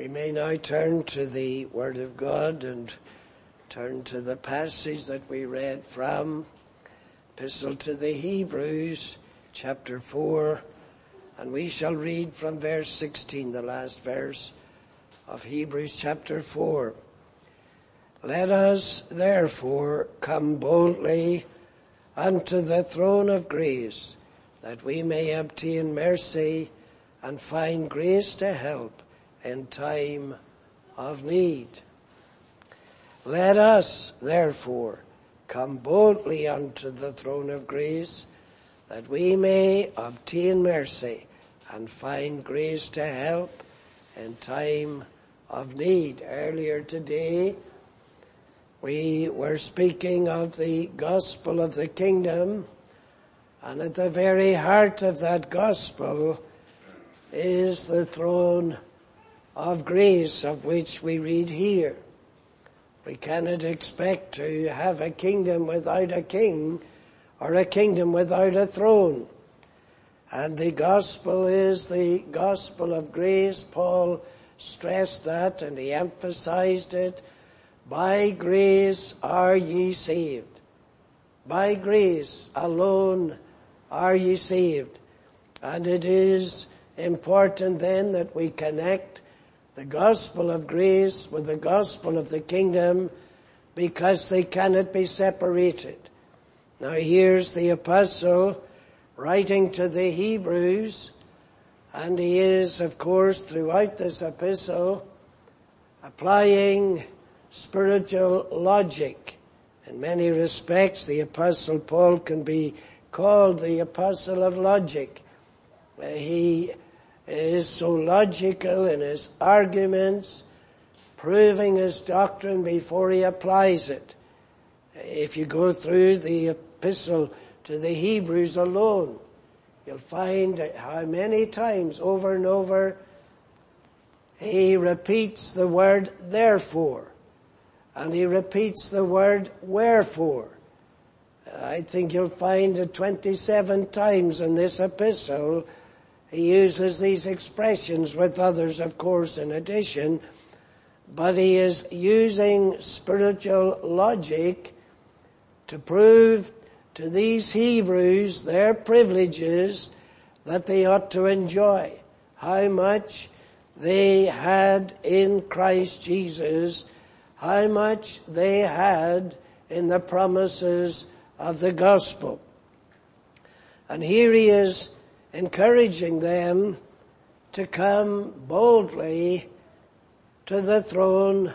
We may now turn to the Word of God and turn to the passage that we read from Epistle to the Hebrews, chapter 4, and we shall read from verse 16, the last verse of Hebrews chapter 4. Let us therefore come boldly unto the throne of grace, that we may obtain mercy and find grace to help in time of need. Let us, therefore, come boldly unto the throne of grace, that we may obtain mercy and find grace to help in time of need. Earlier today, we were speaking of the gospel of the kingdom, and at the very heart of that gospel is the throne of grace of which we read here. We cannot expect to have a kingdom without a king or a kingdom without a throne. And the gospel is the gospel of grace. Paul stressed that and he emphasized it. By grace are ye saved. By grace alone are ye saved. And it is important then that we connect the gospel of grace with the gospel of the kingdom because they cannot be separated. Now here's the apostle writing to the Hebrews and he is of course throughout this epistle applying spiritual logic. In many respects the apostle Paul can be called the apostle of logic. Uh, he is so logical in his arguments, proving his doctrine before he applies it. If you go through the epistle to the Hebrews alone, you'll find how many times over and over he repeats the word therefore, and he repeats the word wherefore. I think you'll find it 27 times in this epistle he uses these expressions with others, of course, in addition, but he is using spiritual logic to prove to these Hebrews their privileges that they ought to enjoy, how much they had in Christ Jesus, how much they had in the promises of the gospel. And here he is encouraging them to come boldly to the throne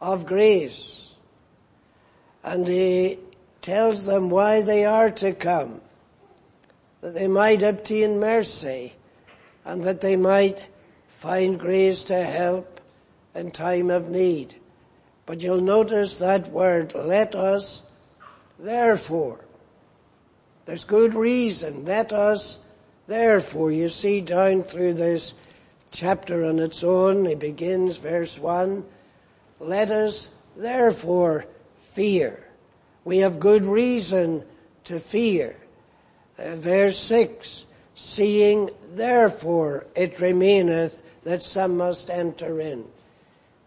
of grace. And he tells them why they are to come, that they might obtain mercy and that they might find grace to help in time of need. But you'll notice that word, let us, therefore. There's good reason. Let us Therefore, you see down through this chapter on its own, it begins verse 1, let us therefore fear. We have good reason to fear. Uh, verse 6, seeing therefore it remaineth that some must enter in.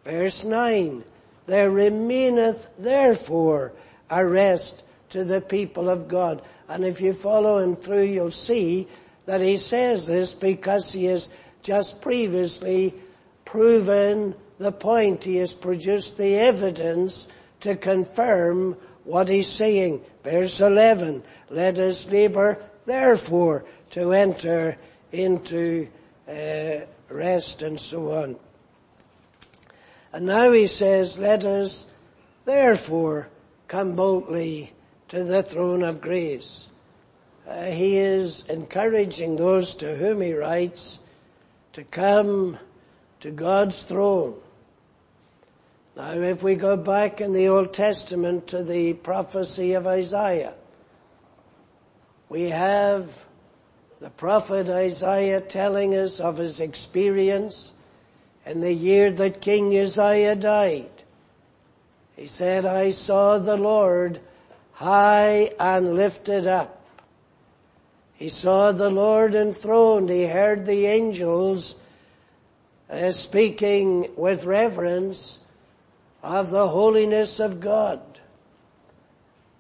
Verse 9, there remaineth therefore a rest to the people of God. And if you follow him through, you'll see that he says this because he has just previously proven the point. He has produced the evidence to confirm what he's saying. Verse 11, let us labor therefore to enter into uh, rest and so on. And now he says, let us therefore come boldly to the throne of grace uh, he is encouraging those to whom he writes to come to God's throne. Now if we go back in the Old Testament to the prophecy of Isaiah, we have the prophet Isaiah telling us of his experience in the year that King Uzziah died. He said, I saw the Lord high and lifted up he saw the Lord enthroned. He heard the angels uh, speaking with reverence of the holiness of God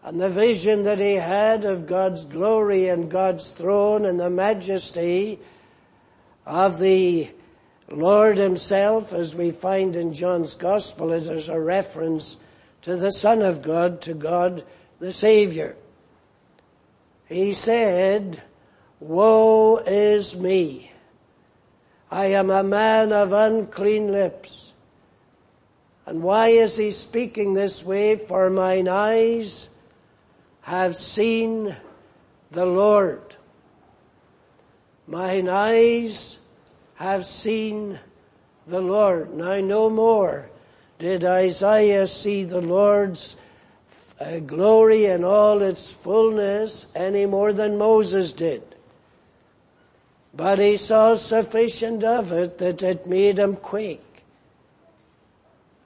and the vision that he had of God's glory and God's throne and the majesty of the Lord himself as we find in John's gospel it is a reference to the Son of God, to God the Savior. He said, woe is me. I am a man of unclean lips. And why is he speaking this way? For mine eyes have seen the Lord. Mine eyes have seen the Lord. Now no more did Isaiah see the Lord's uh, glory in all its fullness any more than Moses did. But he saw sufficient of it that it made him quake.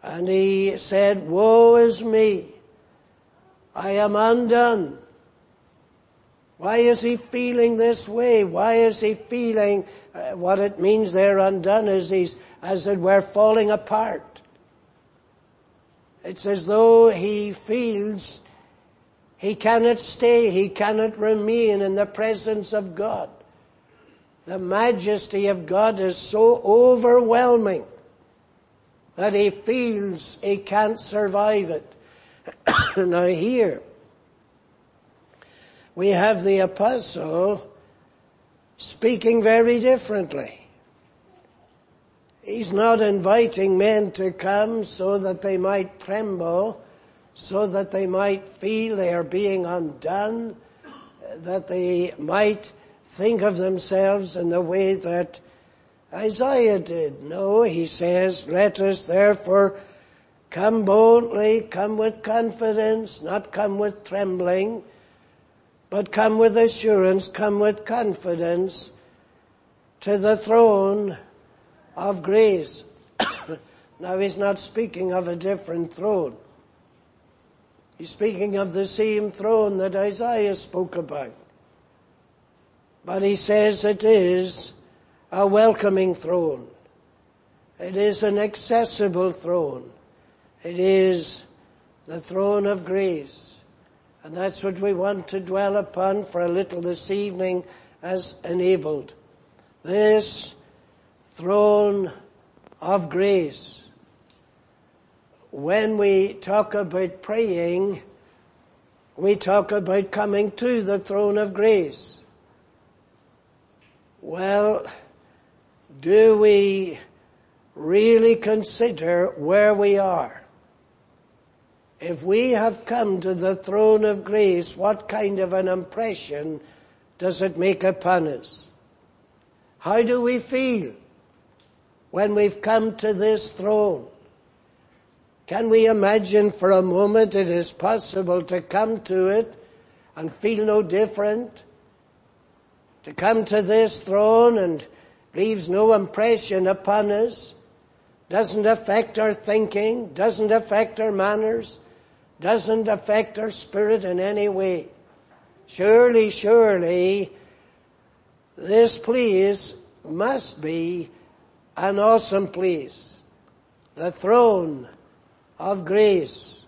And he said, woe is me. I am undone. Why is he feeling this way? Why is he feeling uh, what it means they're undone is he's as it were falling apart. It's as though he feels he cannot stay, he cannot remain in the presence of God. The majesty of God is so overwhelming that he feels he can't survive it. now here, we have the apostle speaking very differently. He's not inviting men to come so that they might tremble, so that they might feel they are being undone, that they might think of themselves in the way that Isaiah did. No, he says, let us therefore Come boldly, come with confidence, not come with trembling, but come with assurance, come with confidence to the throne of grace. now he's not speaking of a different throne. He's speaking of the same throne that Isaiah spoke about. But he says it is a welcoming throne. It is an accessible throne. It is the throne of grace. And that's what we want to dwell upon for a little this evening as enabled. This throne of grace. When we talk about praying, we talk about coming to the throne of grace. Well, do we really consider where we are? if we have come to the throne of grace, what kind of an impression does it make upon us? How do we feel when we've come to this throne? Can we imagine for a moment it is possible to come to it and feel no different? To come to this throne and leaves no impression upon us, doesn't affect our thinking, doesn't affect our manners, doesn't affect our spirit in any way. Surely, surely, this place must be an awesome place. The throne of grace.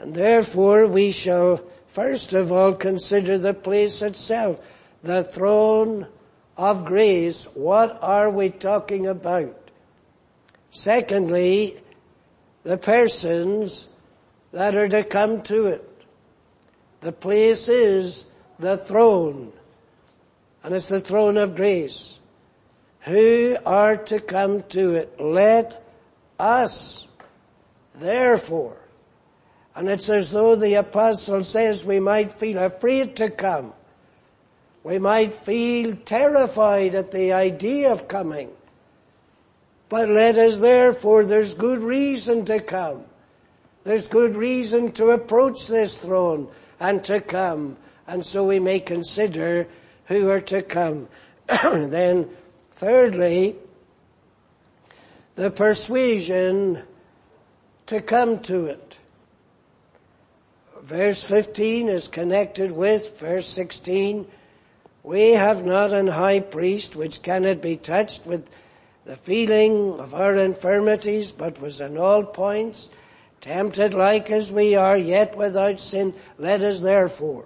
And therefore we shall first of all consider the place itself. The throne of grace. What are we talking about? Secondly, the persons that are to come to it. The place is the throne. And it's the throne of grace. Who are to come to it? Let us, therefore. And it's as though the apostle says we might feel afraid to come. We might feel terrified at the idea of coming. But let us therefore, there's good reason to come. There's good reason to approach this throne and to come. And so we may consider who are to come. then thirdly, the persuasion to come to it. Verse 15 is connected with verse 16. We have not an high priest which cannot be touched with the feeling of our infirmities, but was in all points tempted like as we are, yet without sin. Let us therefore.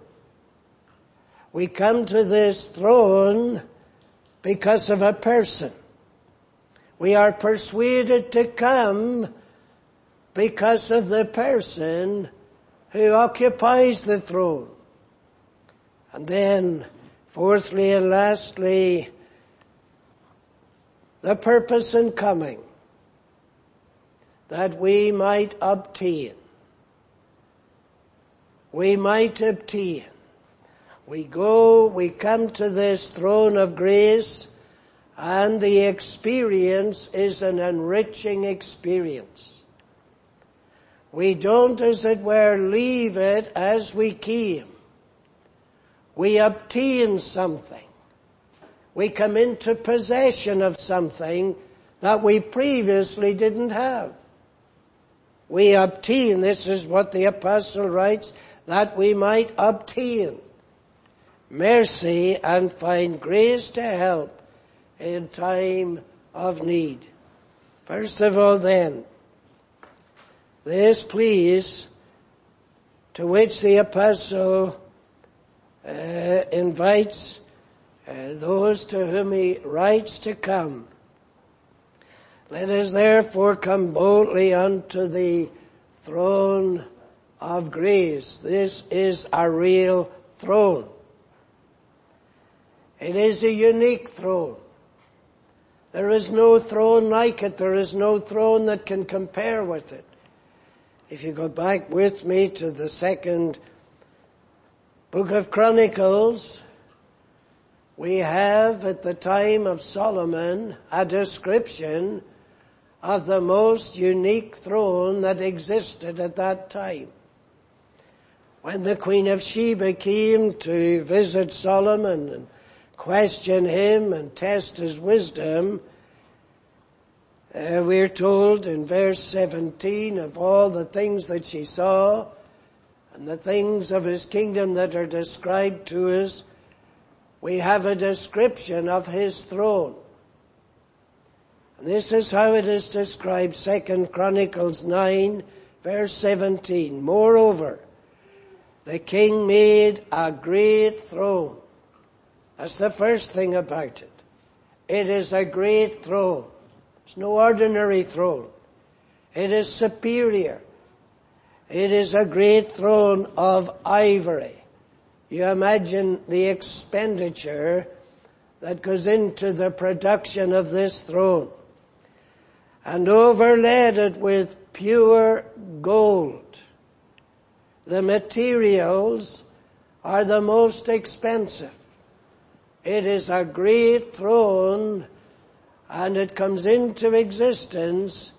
We come to this throne because of a person. We are persuaded to come because of the person who occupies the throne. And then, fourthly and lastly, the purpose in coming that we might obtain. We might obtain. We go, we come to this throne of grace and the experience is an enriching experience. We don't, as it were, leave it as we came. We obtain something we come into possession of something that we previously didn't have. We obtain, this is what the apostle writes, that we might obtain mercy and find grace to help in time of need. First of all then, this please to which the apostle uh, invites uh, those to whom he writes to come. Let us therefore come boldly unto the throne of grace. This is a real throne. It is a unique throne. There is no throne like it. There is no throne that can compare with it. If you go back with me to the second book of Chronicles, we have at the time of Solomon a description of the most unique throne that existed at that time. When the Queen of Sheba came to visit Solomon and question him and test his wisdom, uh, we're told in verse 17 of all the things that she saw and the things of his kingdom that are described to us we have a description of his throne. And this is how it is described, Second Chronicles 9, verse 17. Moreover, the king made a great throne. That's the first thing about it. It is a great throne. It's no ordinary throne. It is superior. It is a great throne of ivory. You imagine the expenditure that goes into the production of this throne and overlaid it with pure gold. The materials are the most expensive. It is a great throne and it comes into existence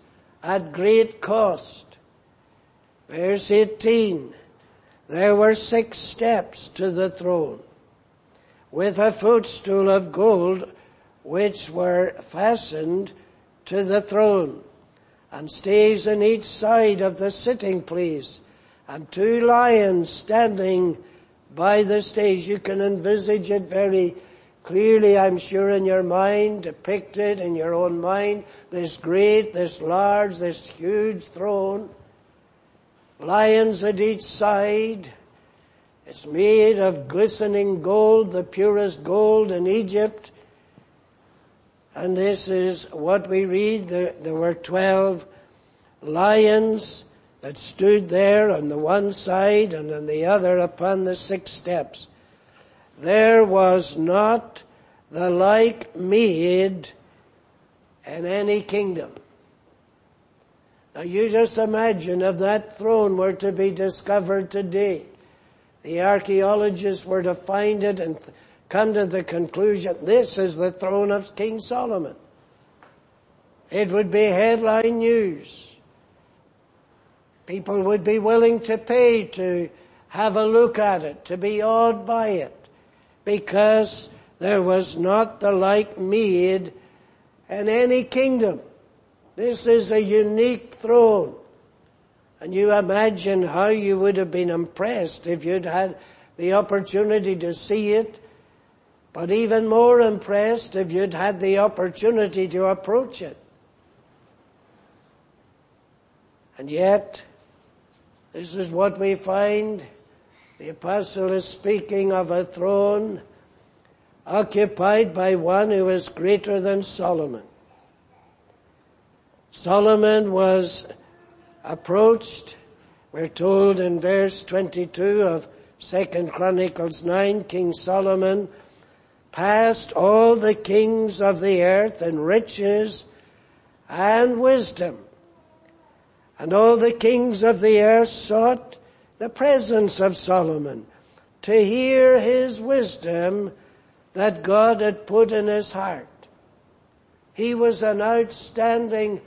at great cost. Verse 18. There were six steps to the throne with a footstool of gold which were fastened to the throne and stays on each side of the sitting place and two lions standing by the stage. You can envisage it very clearly, I'm sure, in your mind, depicted in your own mind, this great, this large, this huge throne lions at each side. It's made of glistening gold, the purest gold in Egypt. And this is what we read. There, were twelve lions that stood there on the one side and on the other upon the six steps. There was not the like made in any kingdom. Now you just imagine if that throne were to be discovered today, the archaeologists were to find it and come to the conclusion, this is the throne of King Solomon. It would be headline news. People would be willing to pay to have a look at it, to be awed by it, because there was not the like made in any kingdom. This is a unique throne. And you imagine how you would have been impressed if you'd had the opportunity to see it. but even more impressed if you'd had the opportunity to approach it. And yet, this is what we find. The apostle is speaking of a throne occupied by one who is greater than Solomon. Solomon was approached, we're told in verse 22 of Second Chronicles 9, King Solomon passed all the kings of the earth in riches and wisdom. And all the kings of the earth sought the presence of Solomon to hear his wisdom that God had put in his heart. He was an outstanding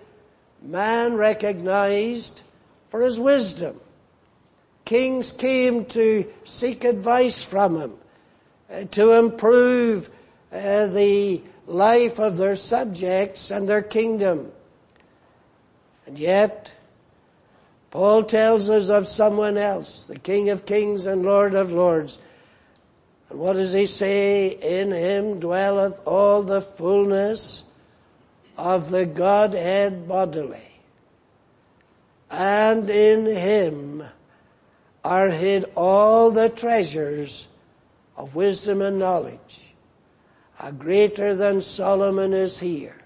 man recognized for his wisdom. Kings came to seek advice from him, uh, to improve uh, the life of their subjects and their kingdom. And yet, Paul tells us of someone else, the King of Kings and Lord of Lords. And what does he say? In him dwelleth all the fullness of the Godhead bodily. And in him are hid all the treasures of wisdom and knowledge. A greater than Solomon is here.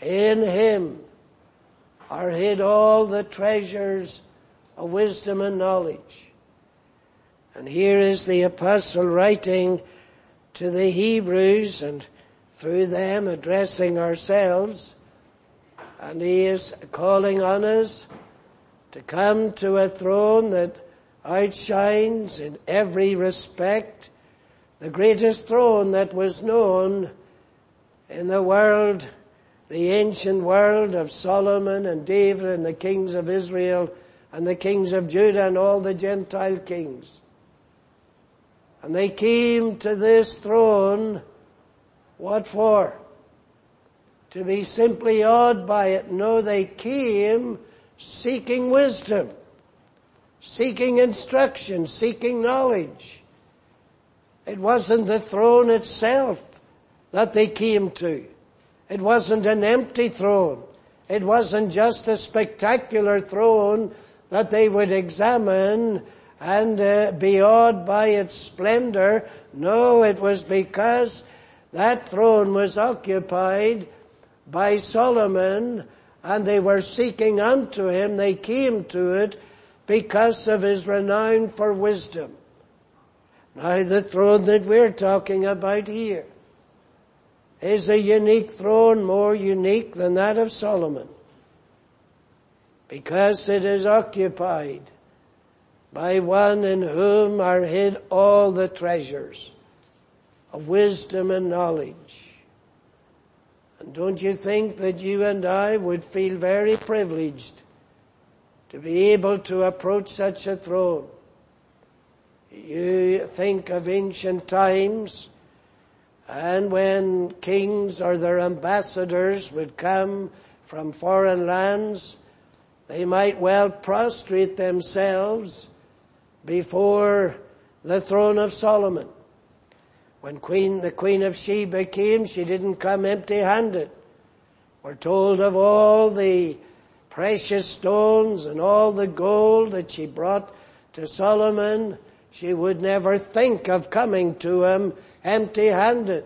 In him are hid all the treasures of wisdom and knowledge. And here is the apostle writing to the Hebrews and through them addressing ourselves. And he is calling on us to come to a throne that outshines in every respect the greatest throne that was known in the world, the ancient world of Solomon and David and the kings of Israel and the kings of Judah and all the Gentile kings. And they came to this throne, what for? To be simply awed by it. No, they came seeking wisdom, seeking instruction, seeking knowledge. It wasn't the throne itself that they came to. It wasn't an empty throne. It wasn't just a spectacular throne that they would examine and uh, be awed by its splendor. No, it was because that throne was occupied by Solomon and they were seeking unto him. They came to it because of his renown for wisdom. Now the throne that we're talking about here is a unique throne, more unique than that of Solomon. Because it is occupied by one in whom are hid all the treasures of wisdom and knowledge. And don't you think that you and I would feel very privileged to be able to approach such a throne? You think of ancient times and when kings or their ambassadors would come from foreign lands, they might well prostrate themselves before the throne of Solomon. When Queen, the Queen of Sheba came, she didn't come empty handed. We're told of all the precious stones and all the gold that she brought to Solomon. She would never think of coming to him empty handed.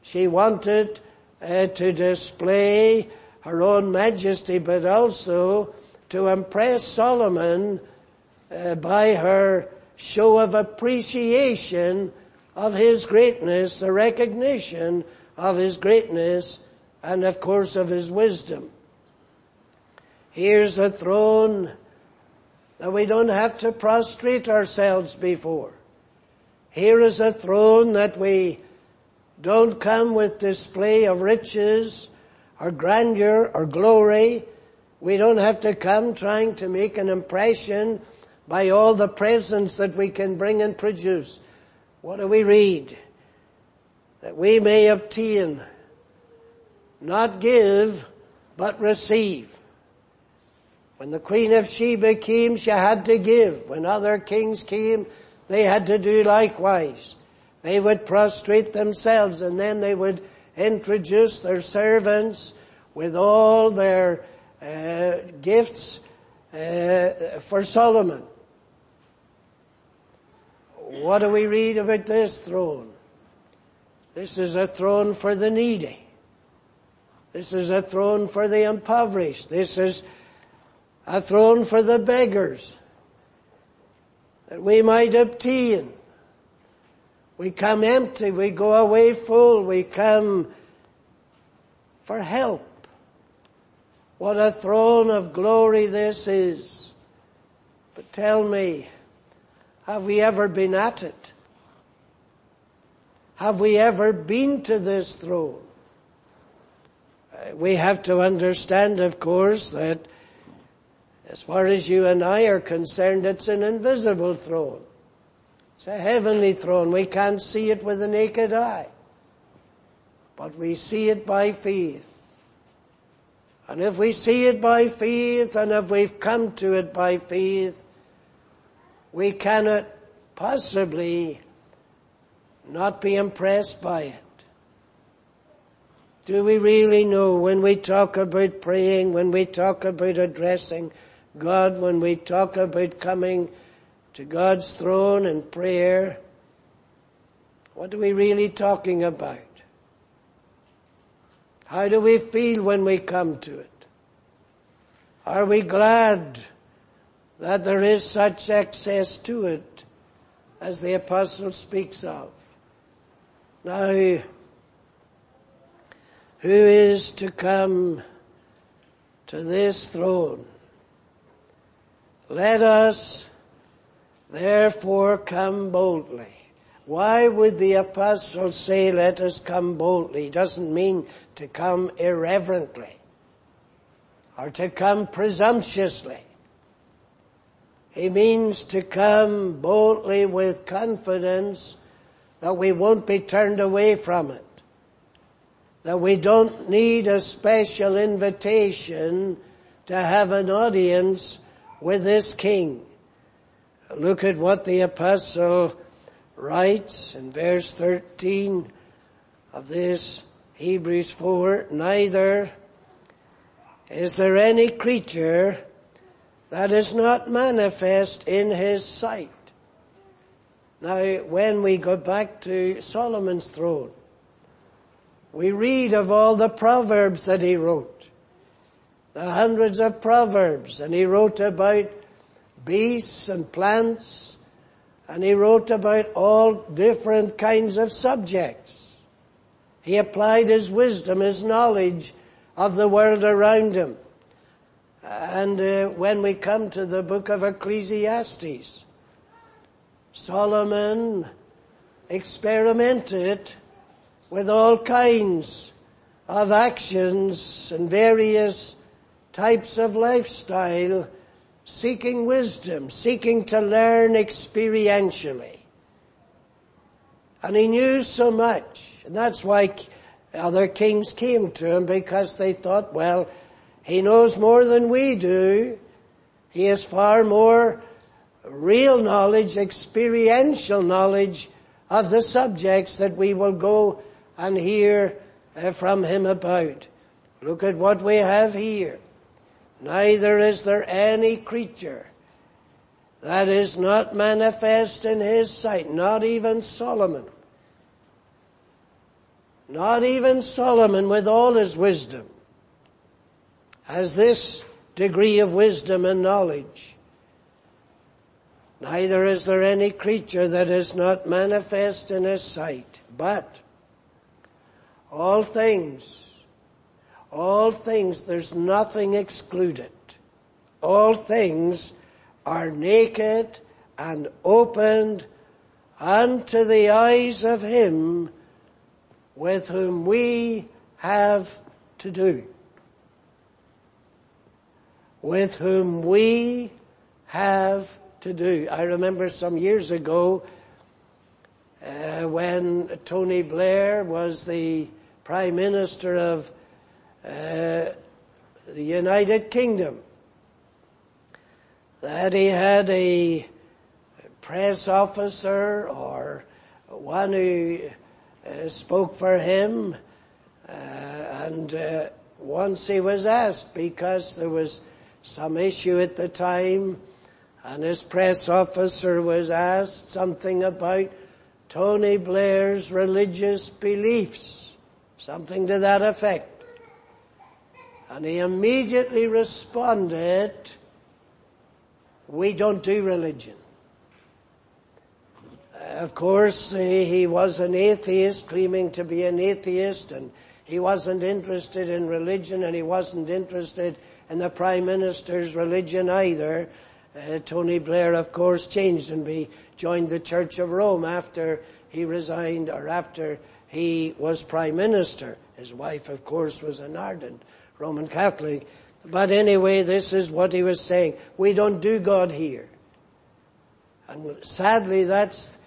She wanted uh, to display her own majesty, but also to impress Solomon uh, by her show of appreciation of his greatness, the recognition of his greatness, and of course of his wisdom. Here's a throne that we don't have to prostrate ourselves before. Here is a throne that we don't come with display of riches or grandeur or glory. We don't have to come trying to make an impression by all the presents that we can bring and produce. What do we read? That we may obtain, not give, but receive. When the Queen of Sheba came, she had to give. When other kings came, they had to do likewise. They would prostrate themselves and then they would introduce their servants with all their uh, gifts uh, for Solomon. What do we read about this throne? This is a throne for the needy. This is a throne for the impoverished. This is a throne for the beggars that we might obtain. We come empty, we go away full, we come for help. What a throne of glory this is. But tell me, have we ever been at it? Have we ever been to this throne? Uh, we have to understand, of course, that as far as you and I are concerned, it's an invisible throne. It's a heavenly throne. We can't see it with the naked eye. But we see it by faith. And if we see it by faith and if we've come to it by faith, we cannot possibly not be impressed by it. Do we really know when we talk about praying, when we talk about addressing God, when we talk about coming to God's throne in prayer, what are we really talking about? How do we feel when we come to it? Are we glad that there is such access to it as the apostle speaks of? Now, who is to come to this throne? Let us therefore come boldly. Why would the apostle say, let us come boldly? Doesn't mean to come irreverently or to come presumptuously. He means to come boldly with confidence that we won't be turned away from it. That we don't need a special invitation to have an audience with this king. Look at what the apostle writes in verse 13 of this Hebrews 4, neither is there any creature that is not manifest in his sight. Now, when we go back to Solomon's throne, we read of all the proverbs that he wrote the hundreds of proverbs and he wrote about beasts and plants and he wrote about all different kinds of subjects. He applied his wisdom, his knowledge of the world around him. And uh, when we come to the book of Ecclesiastes, Solomon experimented with all kinds of actions and various types of lifestyle, seeking wisdom, seeking to learn experientially. And he knew so much, and that's why other kings came to him because they thought, well, he knows more than we do. He has far more real knowledge, experiential knowledge of the subjects that we will go and hear uh, from him about. Look at what we have here. Neither is there any creature that is not manifest in his sight, not even Solomon. Not even Solomon with all his wisdom has this degree of wisdom and knowledge. Neither is there any creature that is not manifest in his sight, but all things all things, there's nothing excluded. All things are naked and opened unto the eyes of him with whom we have to do. With whom we have to do. I remember some years ago uh, when Tony Blair was the Prime Minister of uh, the United Kingdom that he had a press officer or one who uh, spoke for him, uh, and uh, once he was asked because there was some issue at the time, and his press officer was asked something about Tony Blair's religious beliefs, something to that effect. And he immediately responded, we don't do religion. Of course, he was an atheist, claiming to be an atheist, and he wasn't interested in religion, and he wasn't interested in the Prime Minister's religion either. Uh, Tony Blair, of course, changed and be, joined the Church of Rome after he resigned or after he was Prime Minister. His wife, of course, was an ardent Roman Catholic. But anyway, this is what he was saying. We don't do God here. And sadly, that's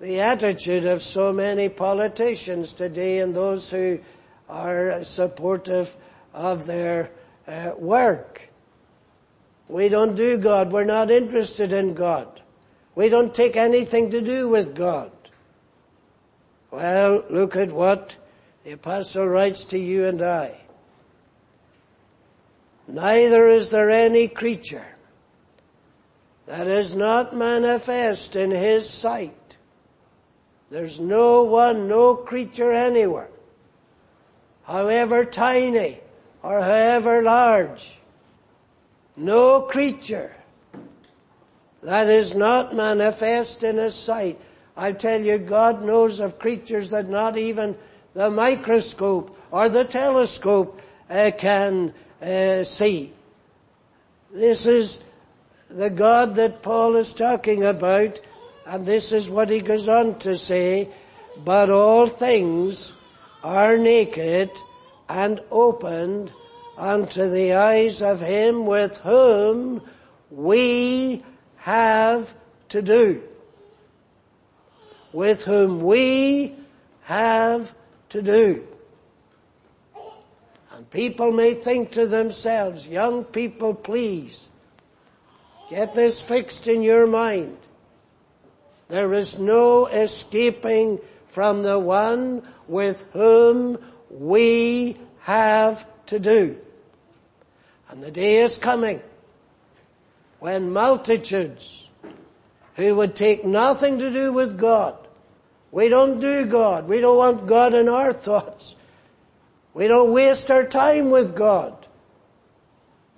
the attitude of so many politicians today and those who are supportive of their uh, work. We don't do God. We're not interested in God. We don't take anything to do with God. Well, look at what the apostle writes to you and I. Neither is there any creature that is not manifest in his sight. There's no one, no creature anywhere, however tiny or however large, no creature that is not manifest in his sight. I tell you, God knows of creatures that not even the microscope or the telescope uh, can uh, see. This is the God that Paul is talking about, and this is what he goes on to say, but all things are naked and opened unto the eyes of him with whom we have to do with whom we have to do. People may think to themselves, young people please, get this fixed in your mind. There is no escaping from the one with whom we have to do. And the day is coming when multitudes who would take nothing to do with God. We don't do God. We don't want God in our thoughts. We don't waste our time with God.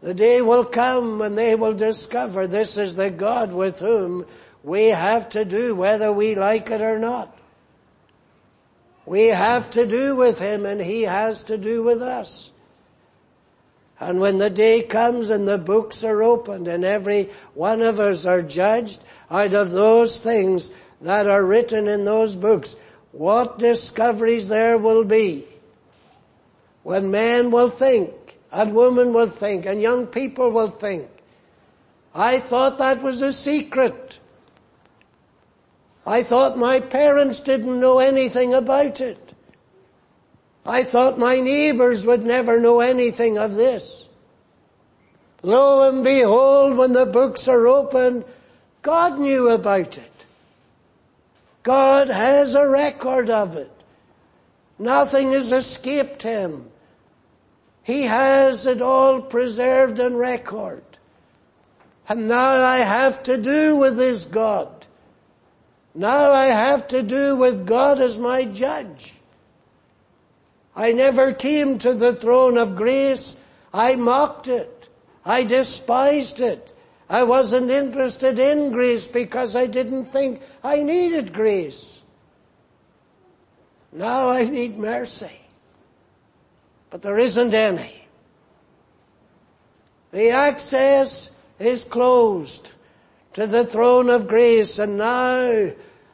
The day will come when they will discover this is the God with whom we have to do whether we like it or not. We have to do with Him and He has to do with us. And when the day comes and the books are opened and every one of us are judged, out of those things that are written in those books, what discoveries there will be. When men will think, and women will think, and young people will think, I thought that was a secret. I thought my parents didn't know anything about it. I thought my neighbors would never know anything of this. Lo and behold, when the books are opened, God knew about it. God has a record of it. Nothing has escaped him. He has it all preserved and record. And now I have to do with this God. Now I have to do with God as my judge. I never came to the throne of grace. I mocked it. I despised it. I wasn't interested in grace because I didn't think I needed grace. Now I need mercy. But there isn't any. The access is closed to the throne of grace and now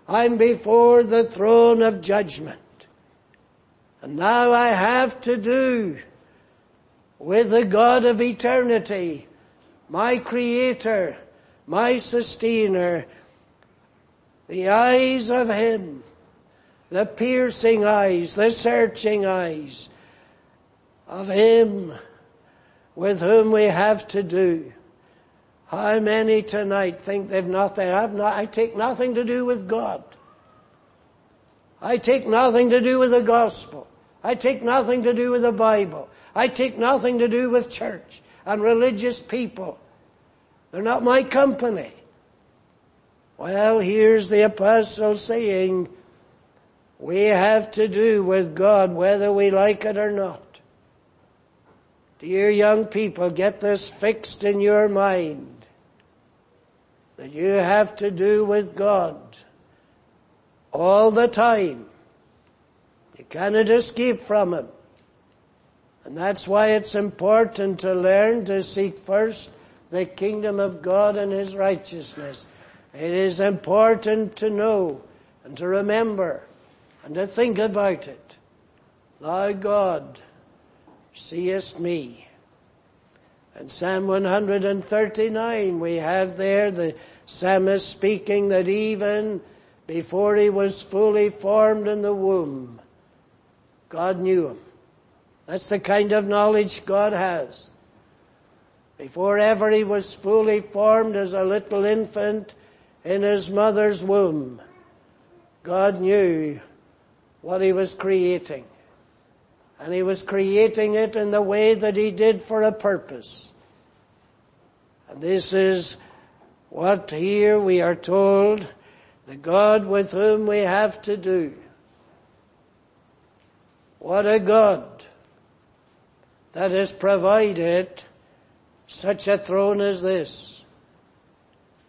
I'm before the throne of judgment. And now I have to do with the God of eternity my creator, my sustainer, the eyes of him, the piercing eyes, the searching eyes of him with whom we have to do. How many tonight think they've nothing, I've not, I take nothing to do with God. I take nothing to do with the gospel. I take nothing to do with the Bible. I take nothing to do with church and religious people. They're not my company. Well, here's the apostle saying, we have to do with God whether we like it or not. Dear young people, get this fixed in your mind that you have to do with God all the time. You cannot escape from Him. And that's why it's important to learn to seek first the kingdom of God and His righteousness. It is important to know and to remember and to think about it. Thy God, seest me. And Psalm 139 we have there the psalmist speaking that even before he was fully formed in the womb, God knew him. That's the kind of knowledge God has. Before ever he was fully formed as a little infant in his mother's womb, God knew what he was creating. And he was creating it in the way that he did for a purpose. And this is what here we are told the God with whom we have to do. What a God that has provided such a throne as this.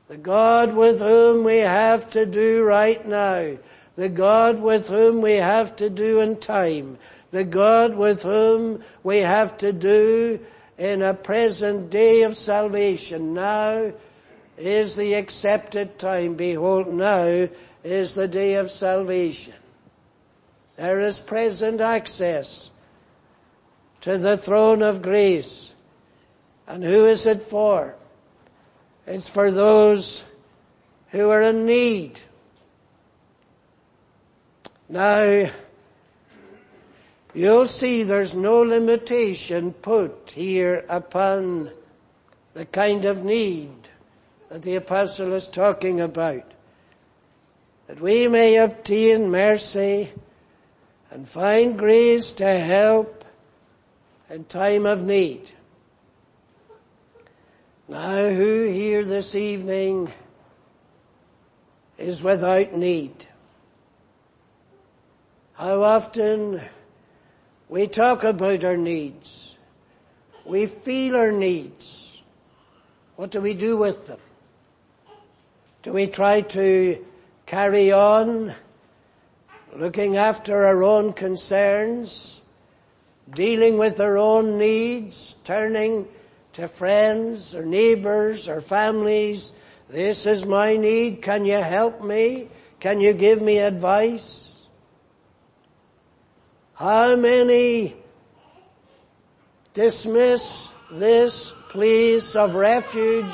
The God with whom we have to do right now. The God with whom we have to do in time the God with whom we have to do in a present day of salvation. Now is the accepted time. Behold, now is the day of salvation. There is present access to the throne of grace. And who is it for? It's for those who are in need. Now, You'll see there's no limitation put here upon the kind of need that the apostle is talking about. That we may obtain mercy and find grace to help in time of need. Now who here this evening is without need? How often we talk about our needs. We feel our needs. What do we do with them? Do we try to carry on looking after our own concerns, dealing with our own needs, turning to friends or neighbors or families. This is my need. Can you help me? Can you give me advice? How many dismiss this place of refuge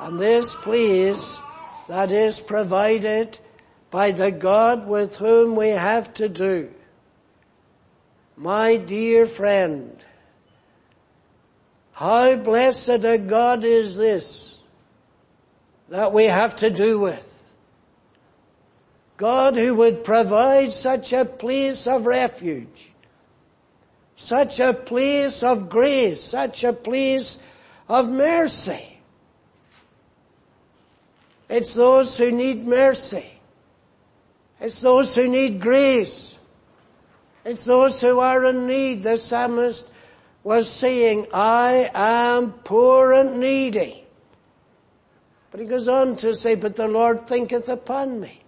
and this place that is provided by the God with whom we have to do? My dear friend, how blessed a God is this that we have to do with. God who would provide such a place of refuge, such a place of grace, such a place of mercy. It's those who need mercy. It's those who need grace. It's those who are in need. The psalmist was saying, I am poor and needy. But he goes on to say, but the Lord thinketh upon me.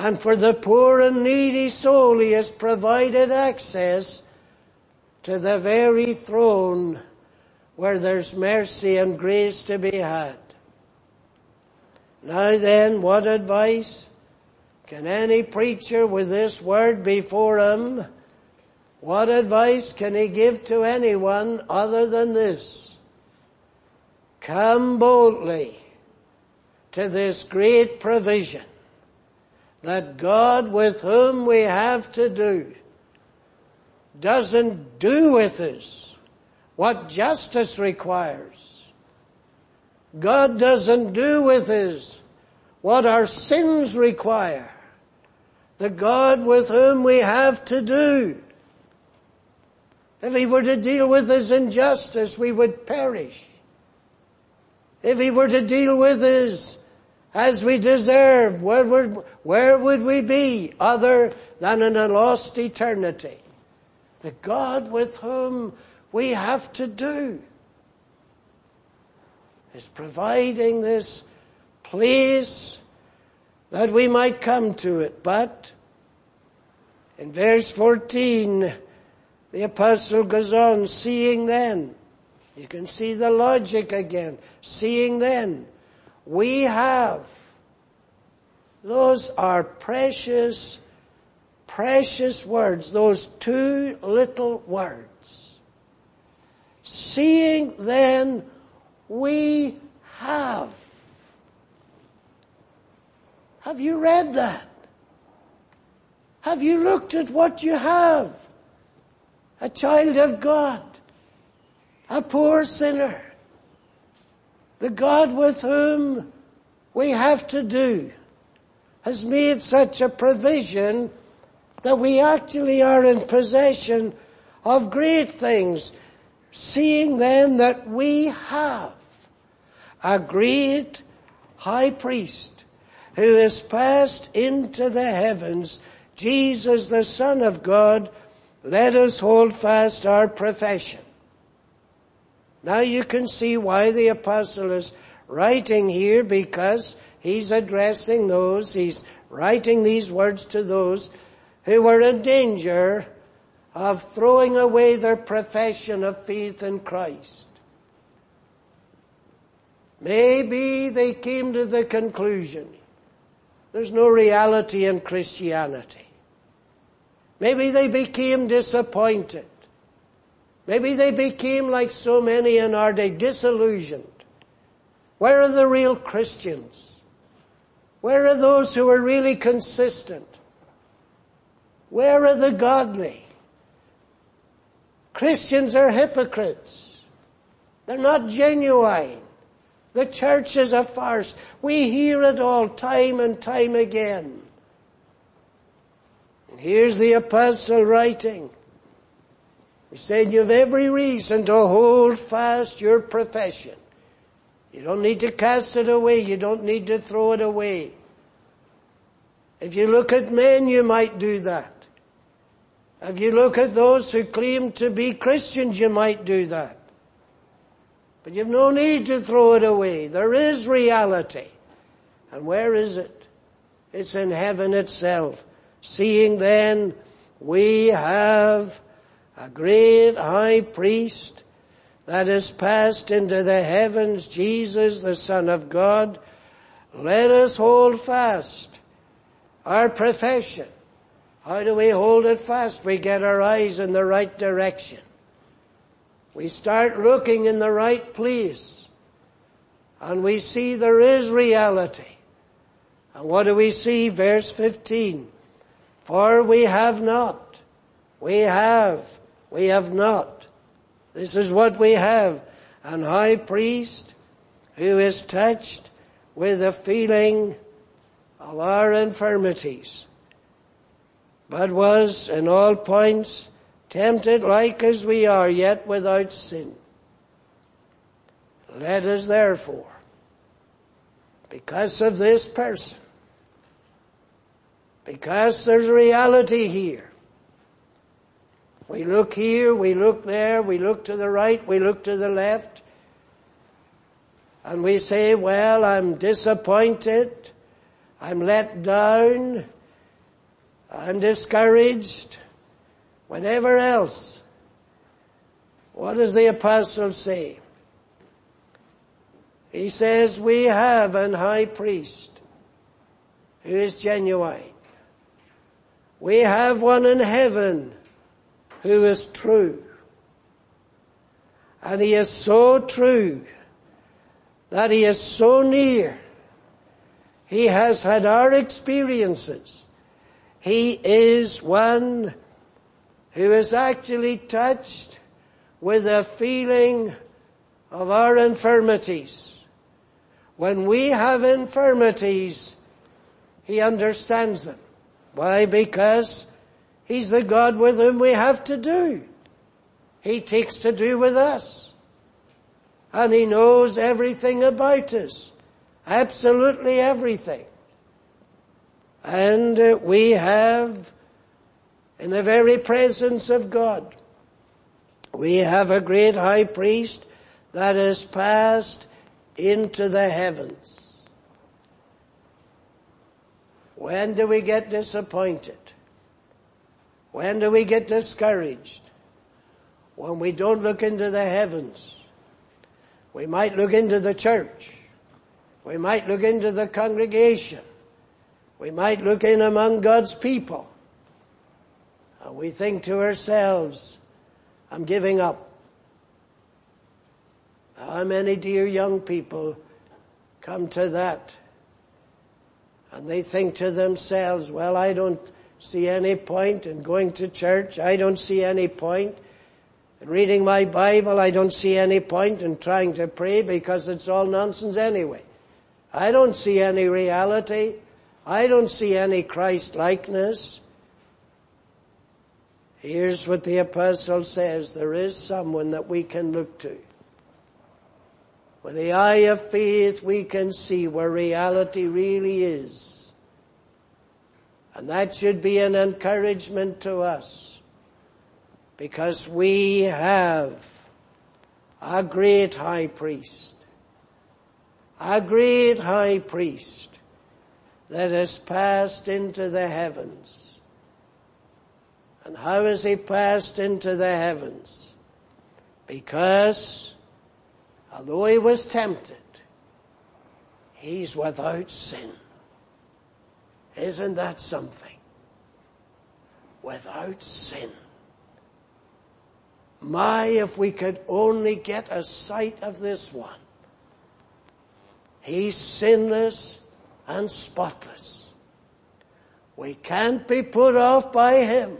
And for the poor and needy soul, He has provided access to the very throne where there's mercy and grace to be had. Now then, what advice can any preacher with this word before him, what advice can he give to anyone other than this? Come boldly to this great provision that God with whom we have to do doesn't do with us what justice requires. God doesn't do with us what our sins require, the God with whom we have to do. If he were to deal with his injustice, we would perish. If he were to deal with us as we deserve, where would, where would we be other than in a lost eternity? The God with whom we have to do is providing this place that we might come to it. But in verse 14, the apostle goes on, seeing then, you can see the logic again, seeing then, we have, those are precious, precious words, those two little words. Seeing then, we have. Have you read that? Have you looked at what you have? A child of God. A poor sinner. The God with whom we have to do has made such a provision that we actually are in possession of great things, seeing then that we have a great high priest who has passed into the heavens, Jesus the Son of God, let us hold fast our profession. Now you can see why the apostle is writing here because he's addressing those, he's writing these words to those who were in danger of throwing away their profession of faith in Christ. Maybe they came to the conclusion there's no reality in Christianity. Maybe they became disappointed. Maybe they became like so many and are they disillusioned. Where are the real Christians? Where are those who are really consistent? Where are the godly? Christians are hypocrites. They're not genuine. The church is a farce. We hear it all time and time again. And here's the apostle writing. He said you have every reason to hold fast your profession. You don't need to cast it away. You don't need to throw it away. If you look at men, you might do that. If you look at those who claim to be Christians, you might do that. But you've no need to throw it away. There is reality. And where is it? It's in heaven itself. Seeing then we have a great high priest that has passed into the heavens, Jesus, the Son of God, let us hold fast our profession. How do we hold it fast? We get our eyes in the right direction. We start looking in the right place. And we see there is reality. And what do we see? Verse 15. For we have not. We have. We have not. This is what we have. An high priest who is touched with the feeling of our infirmities, but was in all points tempted like as we are, yet without sin. Let us therefore, because of this person, because there's reality here, we look here, we look there, we look to the right, we look to the left, and we say, well, I'm disappointed, I'm let down, I'm discouraged, whatever else. What does the apostle say? He says, we have an high priest who is genuine. We have one in heaven who is true. And he is so true that he is so near. He has had our experiences. He is one who is actually touched with a feeling of our infirmities. When we have infirmities, He understands them. Why? Because He's the God with whom we have to do. He takes to do with us. And He knows everything about us. Absolutely everything. And uh, we have, in the very presence of God, we have a great high priest that has passed into the heavens. When do we get disappointed? When do we get discouraged? When we don't look into the heavens. We might look into the church. We might look into the congregation. We might look in among God's people. And we think to ourselves, I'm giving up. How many dear young people come to that? And they think to themselves, well, I don't see any point in going to church. I don't see any point in reading my Bible. I don't see any point in trying to pray because it's all nonsense anyway. I don't see any reality. I don't see any Christ likeness. Here's what the apostle says. There is someone that we can look to. With the eye of faith we can see where reality really is. And that should be an encouragement to us. Because we have a great high priest. A great high priest that has passed into the heavens. And how has he passed into the heavens? Because although he was tempted, he's without sin. Isn't that something? Without sin. My, if we could only get a sight of this one. He's sinless and spotless. We can't be put off by him.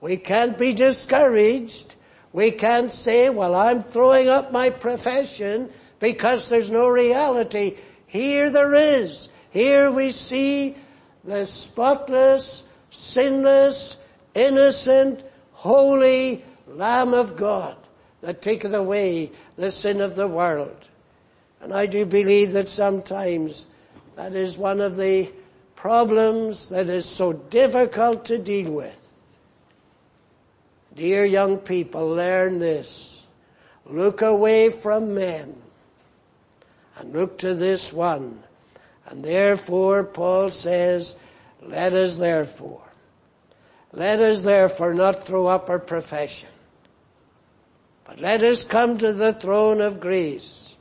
We can't be discouraged we can't say, well, I'm throwing up my profession because there's no reality. Here there is. Here we see the spotless, sinless, innocent, holy Lamb of God that taketh away the sin of the world. And I do believe that sometimes that is one of the problems that is so difficult to deal with. Dear young people, learn this. Look away from men and look to this one. And therefore, Paul says, let us therefore, let us therefore not throw up our profession, but let us come to the throne of grace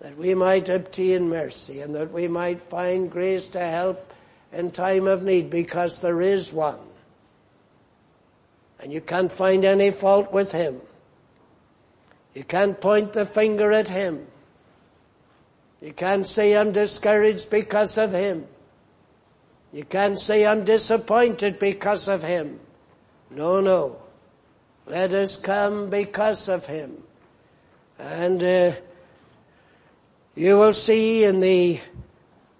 that we might obtain mercy and that we might find grace to help in time of need because there is one. And you can't find any fault with him. You can't point the finger at him. You can't say I'm discouraged because of him. You can't say I'm disappointed because of him. No, no. Let us come because of him. And uh, you will see in the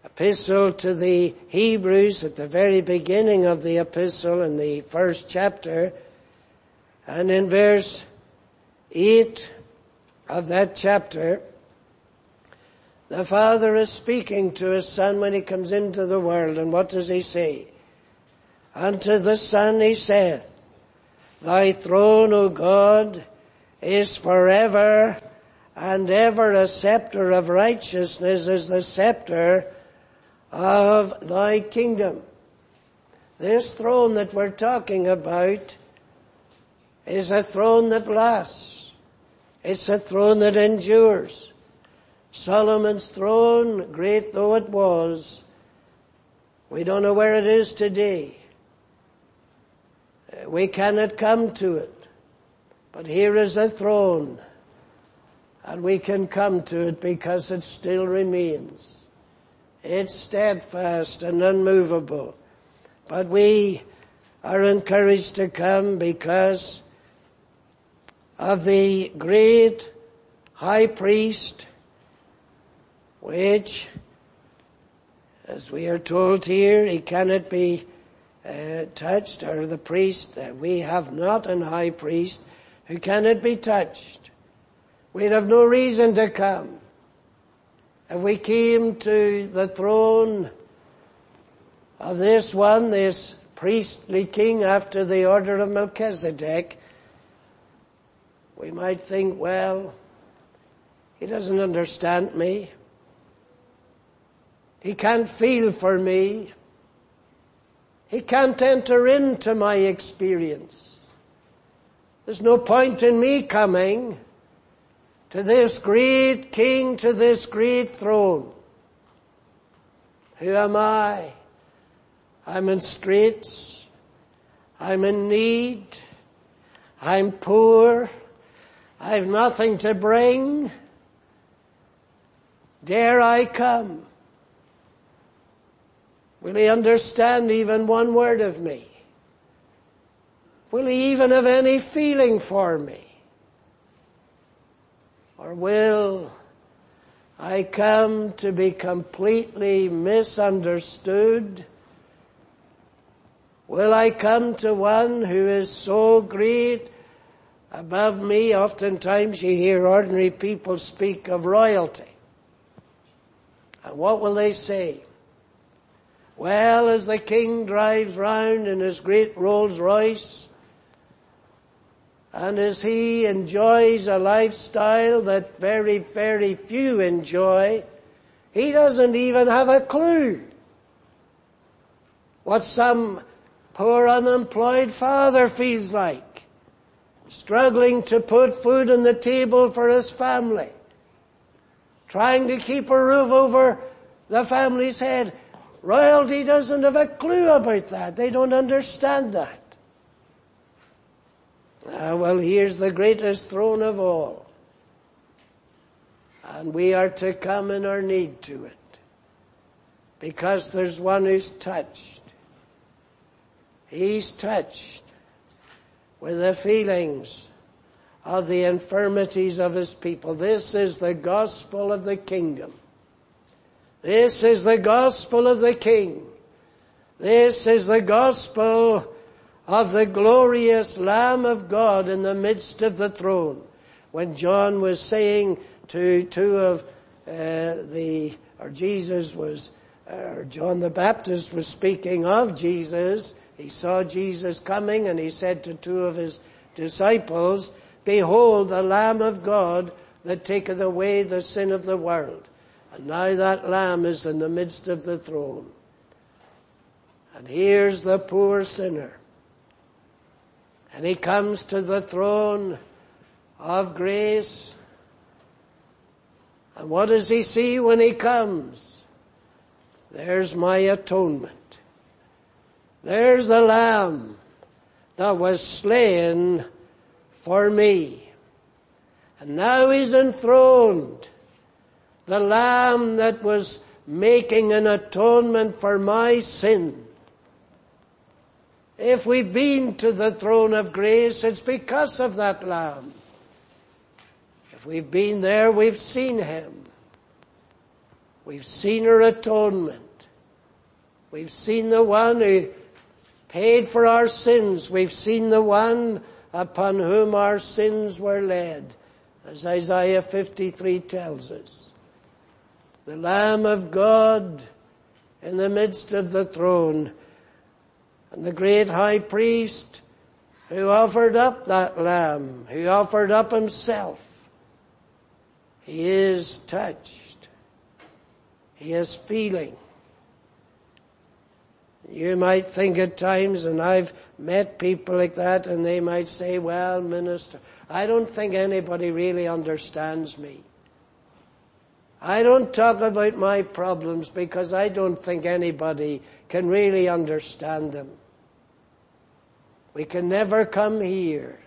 epistle to the Hebrews at the very beginning of the epistle in the first chapter and in verse 8 of that chapter, the Father is speaking to His Son when He comes into the world, and what does He say? Unto the Son He saith, Thy throne, O God, is forever and ever a scepter of righteousness is the scepter of thy kingdom. This throne that we're talking about is a throne that lasts. It's a throne that endures. Solomon's throne, great though it was, we don't know where it is today. Uh, we cannot come to it. But here is a throne and we can come to it because it still remains. It's steadfast and unmovable. But we are encouraged to come because of the great high priest which, as we are told here, he cannot be uh, touched, or the priest, uh, we have not an high priest who cannot be touched. We'd have no reason to come. If we came to the throne of this one, this priestly king after the order of Melchizedek, we might think, well, he doesn't understand me. He can't feel for me. He can't enter into my experience. There's no point in me coming to this great king, to this great throne. Who am I? I'm in straits. I'm in need. I'm poor. I've nothing to bring. Dare I come? Will he understand even one word of me? Will he even have any feeling for me? Or will I come to be completely misunderstood? Will I come to one who is so great above me? Oftentimes you hear ordinary people speak of royalty. And what will they say? Well, as the king drives round in his great Rolls Royce, and as he enjoys a lifestyle that very, very few enjoy, he doesn't even have a clue what some poor unemployed father feels like, struggling to put food on the table for his family, trying to keep a roof over the family's head. Royalty doesn't have a clue about that. They don't understand that. Ah, well, here's the greatest throne of all. And we are to come in our need to it. Because there's one who's touched He's touched with the feelings of the infirmities of his people. This is the gospel of the kingdom. This is the gospel of the king. This is the gospel of the glorious Lamb of God in the midst of the throne. When John was saying to two of uh, the, or Jesus was, or John the Baptist was speaking of Jesus, he saw Jesus coming and he said to two of his disciples, behold the Lamb of God that taketh away the sin of the world. And now that Lamb is in the midst of the throne. And here's the poor sinner. And he comes to the throne of grace. And what does he see when he comes? There's my atonement. There's the lamb that was slain for me. And now he's enthroned. The lamb that was making an atonement for my sin. If we've been to the throne of grace, it's because of that lamb. If we've been there, we've seen him. We've seen her atonement. We've seen the one who paid for our sins. We've seen the one upon whom our sins were laid, as Isaiah 53 tells us. The Lamb of God in the midst of the throne, and the great high priest who offered up that lamb, who offered up himself. He is touched. He is feeling. You might think at times, and I've met people like that, and they might say, well, minister, I don't think anybody really understands me. I don't talk about my problems because I don't think anybody can really understand them. We can never come here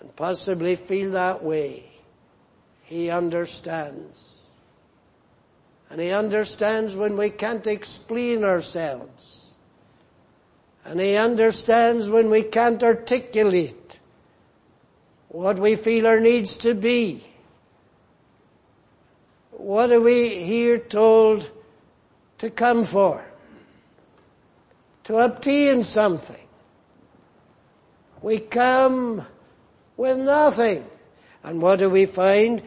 and possibly feel that way. He understands. And He understands when we can't explain ourselves. And He understands when we can't articulate what we feel our needs to be. What are we here told to come for? To obtain something. We come with nothing. And what do we find?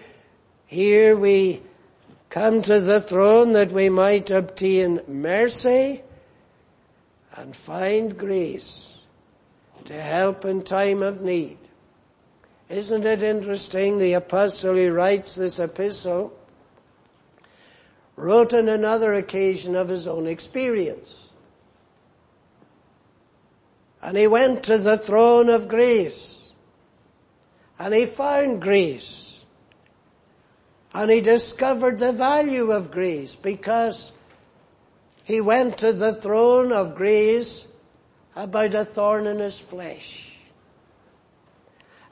Here we come to the throne that we might obtain mercy and find grace to help in time of need. Isn't it interesting? The apostle who writes this epistle wrote on another occasion of his own experience. And he went to the throne of grace. And he found grace. And he discovered the value of grace because he went to the throne of grace about a thorn in his flesh.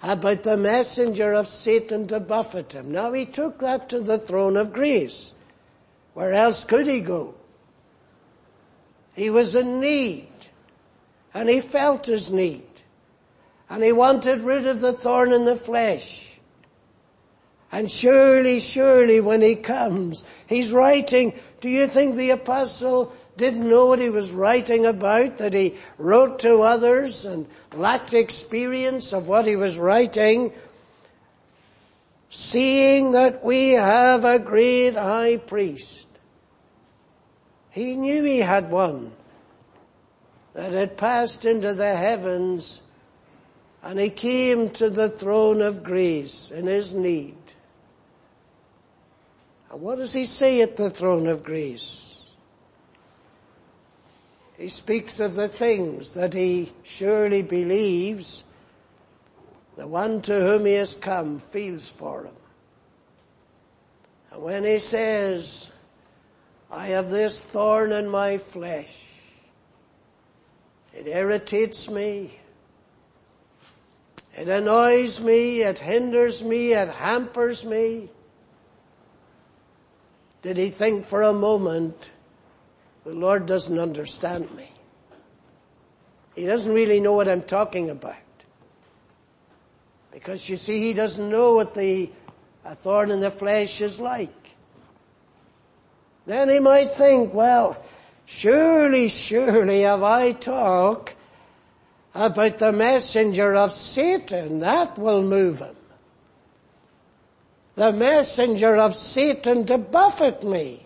About the messenger of Satan to buffet him. Now he took that to the throne of grace. Where else could he go? He was in need. And he felt his need. And he wanted rid of the thorn in the flesh. And surely, surely when he comes, he's writing, do you think the apostle didn't know what he was writing about, that he wrote to others and lacked experience of what he was writing? Seeing that we have a great high priest he knew he had one that had passed into the heavens and he came to the throne of grace in his need. And what does he say at the throne of grace? He speaks of the things that he surely believes the one to whom he has come feels for him. And when he says, I have this thorn in my flesh. It irritates me. It annoys me. It hinders me. It hampers me. Did he think for a moment, the Lord doesn't understand me? He doesn't really know what I'm talking about. Because you see, he doesn't know what the a thorn in the flesh is like. Then he might think, well, surely, surely have I talked about the messenger of Satan. That will move him. The messenger of Satan to buffet me.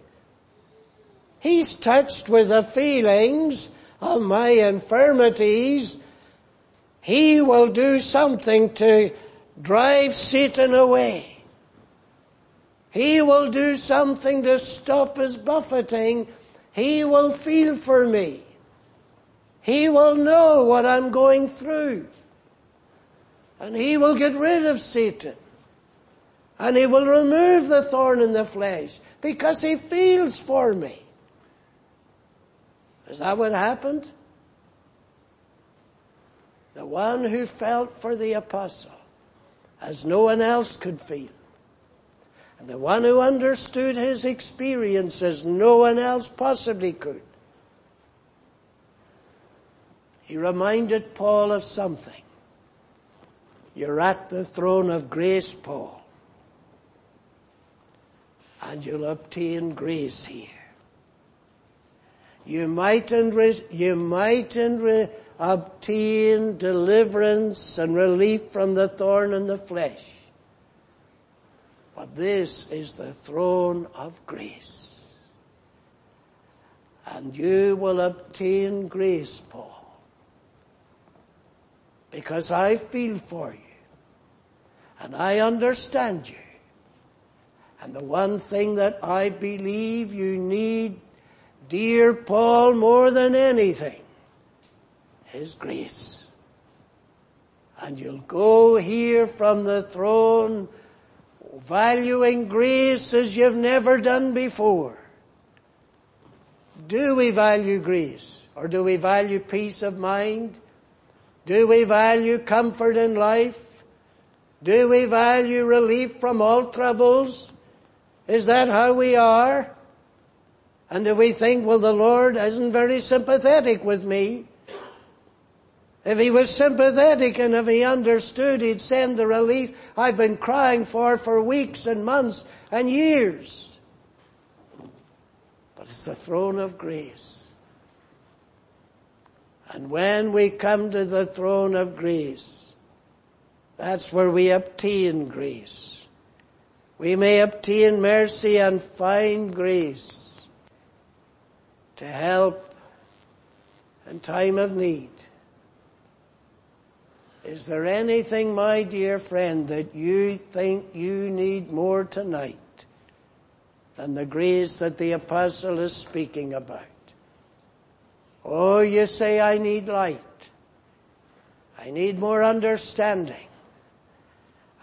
He's touched with the feelings of my infirmities. He will do something to drive Satan away. He will do something to stop his buffeting. He will feel for me. He will know what I'm going through. And he will get rid of Satan. And he will remove the thorn in the flesh because he feels for me. Is that what happened? The one who felt for the apostle as no one else could feel and the one who understood his experience as no one else possibly could. He reminded Paul of something. You're at the throne of grace, Paul. And you'll obtain grace here. You mightn't, re- you mightn't re- obtain deliverance and relief from the thorn in the flesh. But this is the throne of grace. And you will obtain grace, Paul. Because I feel for you. And I understand you. And the one thing that I believe you need, dear Paul, more than anything, is grace. And you'll go here from the throne valuing grace as you've never done before. Do we value grace? Or do we value peace of mind? Do we value comfort in life? Do we value relief from all troubles? Is that how we are? And do we think, well, the Lord isn't very sympathetic with me? If he was sympathetic and if he understood, he'd send the relief I've been crying for for weeks and months and years. but it's the throne of grace. And when we come to the throne of grace, that's where we obtain grace. We may obtain mercy and find grace to help in time of need. Is there anything, my dear friend, that you think you need more tonight than the grace that the apostle is speaking about? Oh, you say I need light. I need more understanding.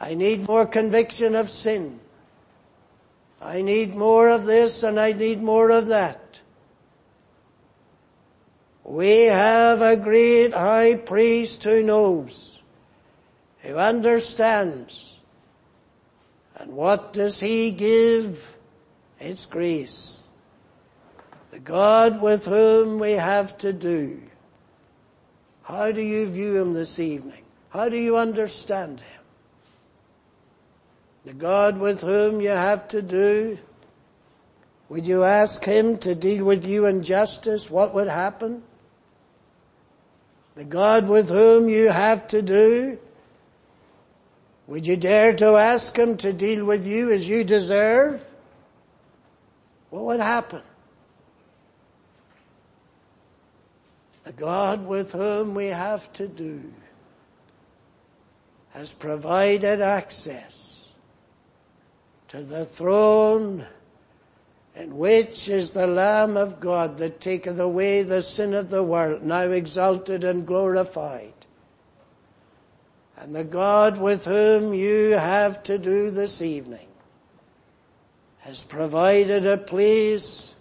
I need more conviction of sin. I need more of this and I need more of that. We have a great high priest who knows, who understands. And what does he give? It's grace. The God with whom we have to do. How do you view him this evening? How do you understand him? The God with whom you have to do, would you ask him to deal with you in justice? What would happen? The God with whom you have to do? Would you dare to ask Him to deal with you as you deserve? What would happen? The God with whom we have to do has provided access to the throne and which is the Lamb of God that taketh away the sin of the world, now exalted and glorified. And the God with whom you have to do this evening has provided a place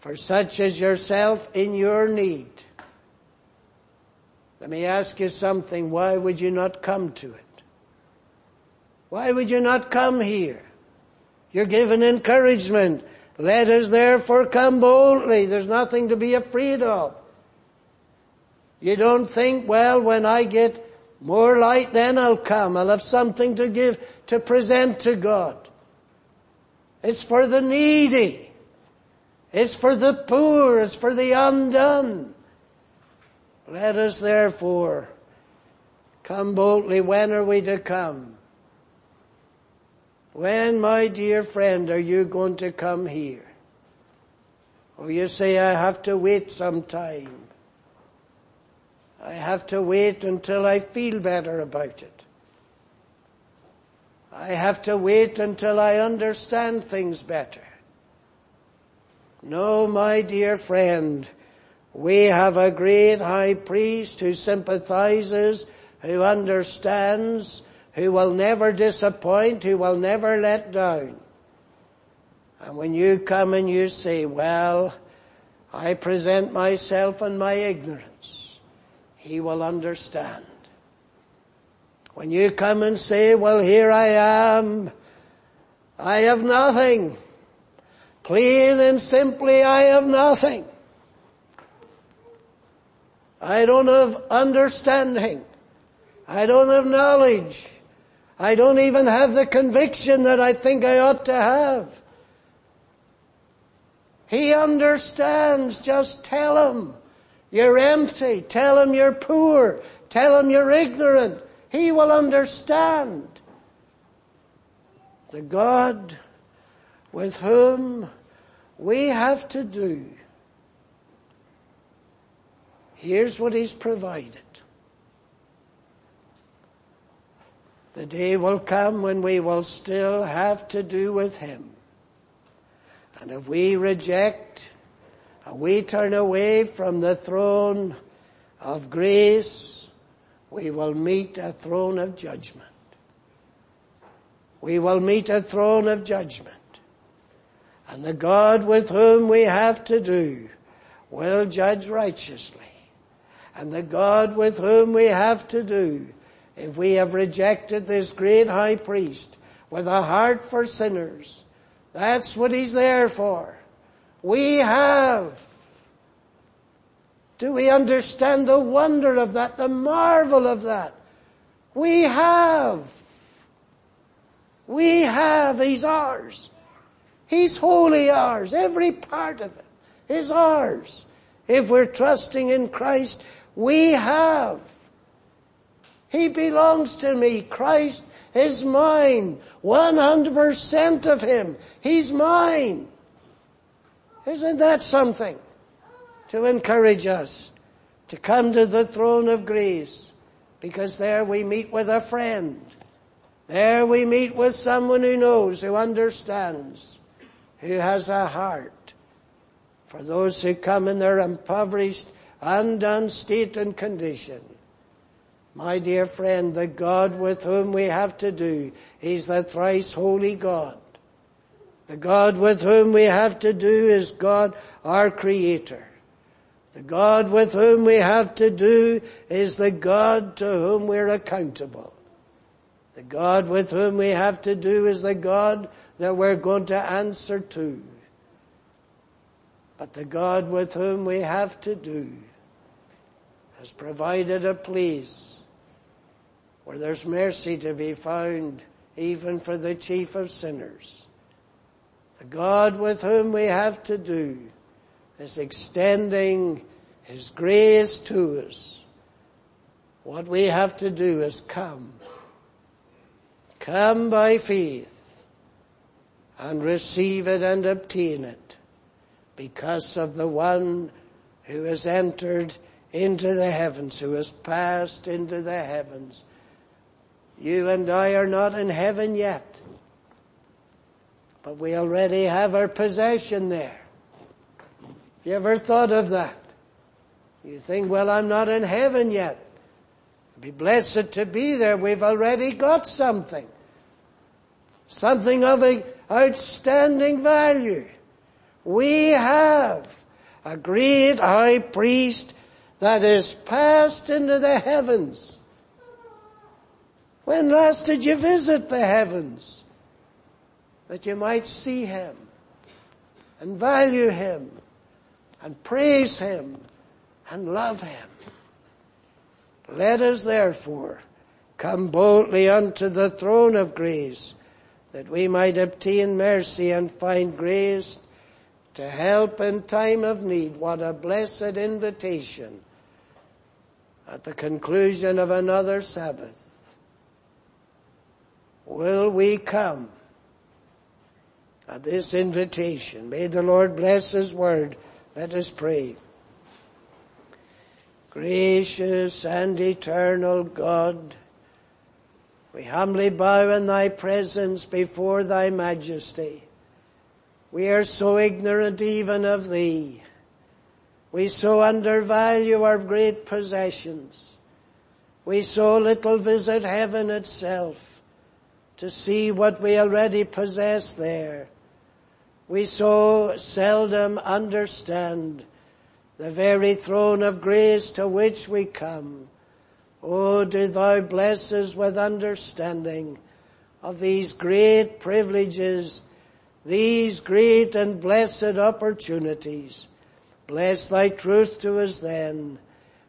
for such as yourself in your need. Let me ask you something. Why would you not come to it? Why would you not come here? You're given encouragement. Let us therefore come boldly. There's nothing to be afraid of. You don't think, well, when I get more light, then I'll come. I'll have something to give, to present to God. It's for the needy. It's for the poor. It's for the undone. Let us therefore come boldly. When are we to come? When, my dear friend, are you going to come here? Or you say, I have to wait some time. I have to wait until I feel better about it. I have to wait until I understand things better. No, my dear friend, we have a great high priest who sympathizes, who understands, who will never disappoint, who will never let down. And when you come and you say, well, I present myself and my ignorance, he will understand. When you come and say, well, here I am, I have nothing. Plain and simply, I have nothing. I don't have understanding. I don't have knowledge. I don't even have the conviction that I think I ought to have. He understands. Just tell him you're empty. Tell him you're poor. Tell him you're ignorant. He will understand. The God with whom we have to do. Here's what He's provided. The day will come when we will still have to do with Him. And if we reject and we turn away from the throne of grace, we will meet a throne of judgment. We will meet a throne of judgment. And the God with whom we have to do will judge righteously. And the God with whom we have to do if we have rejected this great high priest with a heart for sinners. That's what he's there for. We have. Do we understand the wonder of that, the marvel of that? We have. We have. He's ours. He's wholly ours. Every part of it is ours. If we're trusting in Christ, we have. He belongs to me. Christ is mine. 100% of Him. He's mine. Isn't that something to encourage us to come to the throne of grace? Because there we meet with a friend. There we meet with someone who knows, who understands, who has a heart. For those who come in their impoverished, undone state and condition, my dear friend, the God with whom we have to do is the thrice holy God. The God with whom we have to do is God our Creator. The God with whom we have to do is the God to whom we're accountable. The God with whom we have to do is the God that we're going to answer to. But the God with whom we have to do has provided a place where there's mercy to be found even for the chief of sinners. The God with whom we have to do is extending His grace to us. What we have to do is come. Come by faith and receive it and obtain it because of the one who has entered into the heavens, who has passed into the heavens you and I are not in heaven yet. But we already have our possession there. You ever thought of that? You think, well, I'm not in heaven yet. Be blessed to be there. We've already got something. Something of a outstanding value. We have a great high priest that is passed into the heavens when last did you visit the heavens? That you might see Him and value Him and praise Him and love Him. Let us therefore come boldly unto the throne of grace that we might obtain mercy and find grace to help in time of need. What a blessed invitation at the conclusion of another Sabbath will we come at this invitation. May the Lord bless His word. Let us pray. Gracious and eternal God, we humbly bow in Thy presence before Thy majesty. We are so ignorant even of Thee. We so undervalue our great possessions. We so little visit heaven itself to see what we already possess there. We so seldom understand the very throne of grace to which we come. Oh, do thou bless us with understanding of these great privileges, these great and blessed opportunities. Bless thy truth to us then.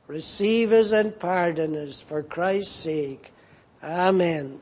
Receive us and pardon us for Christ's sake. Amen.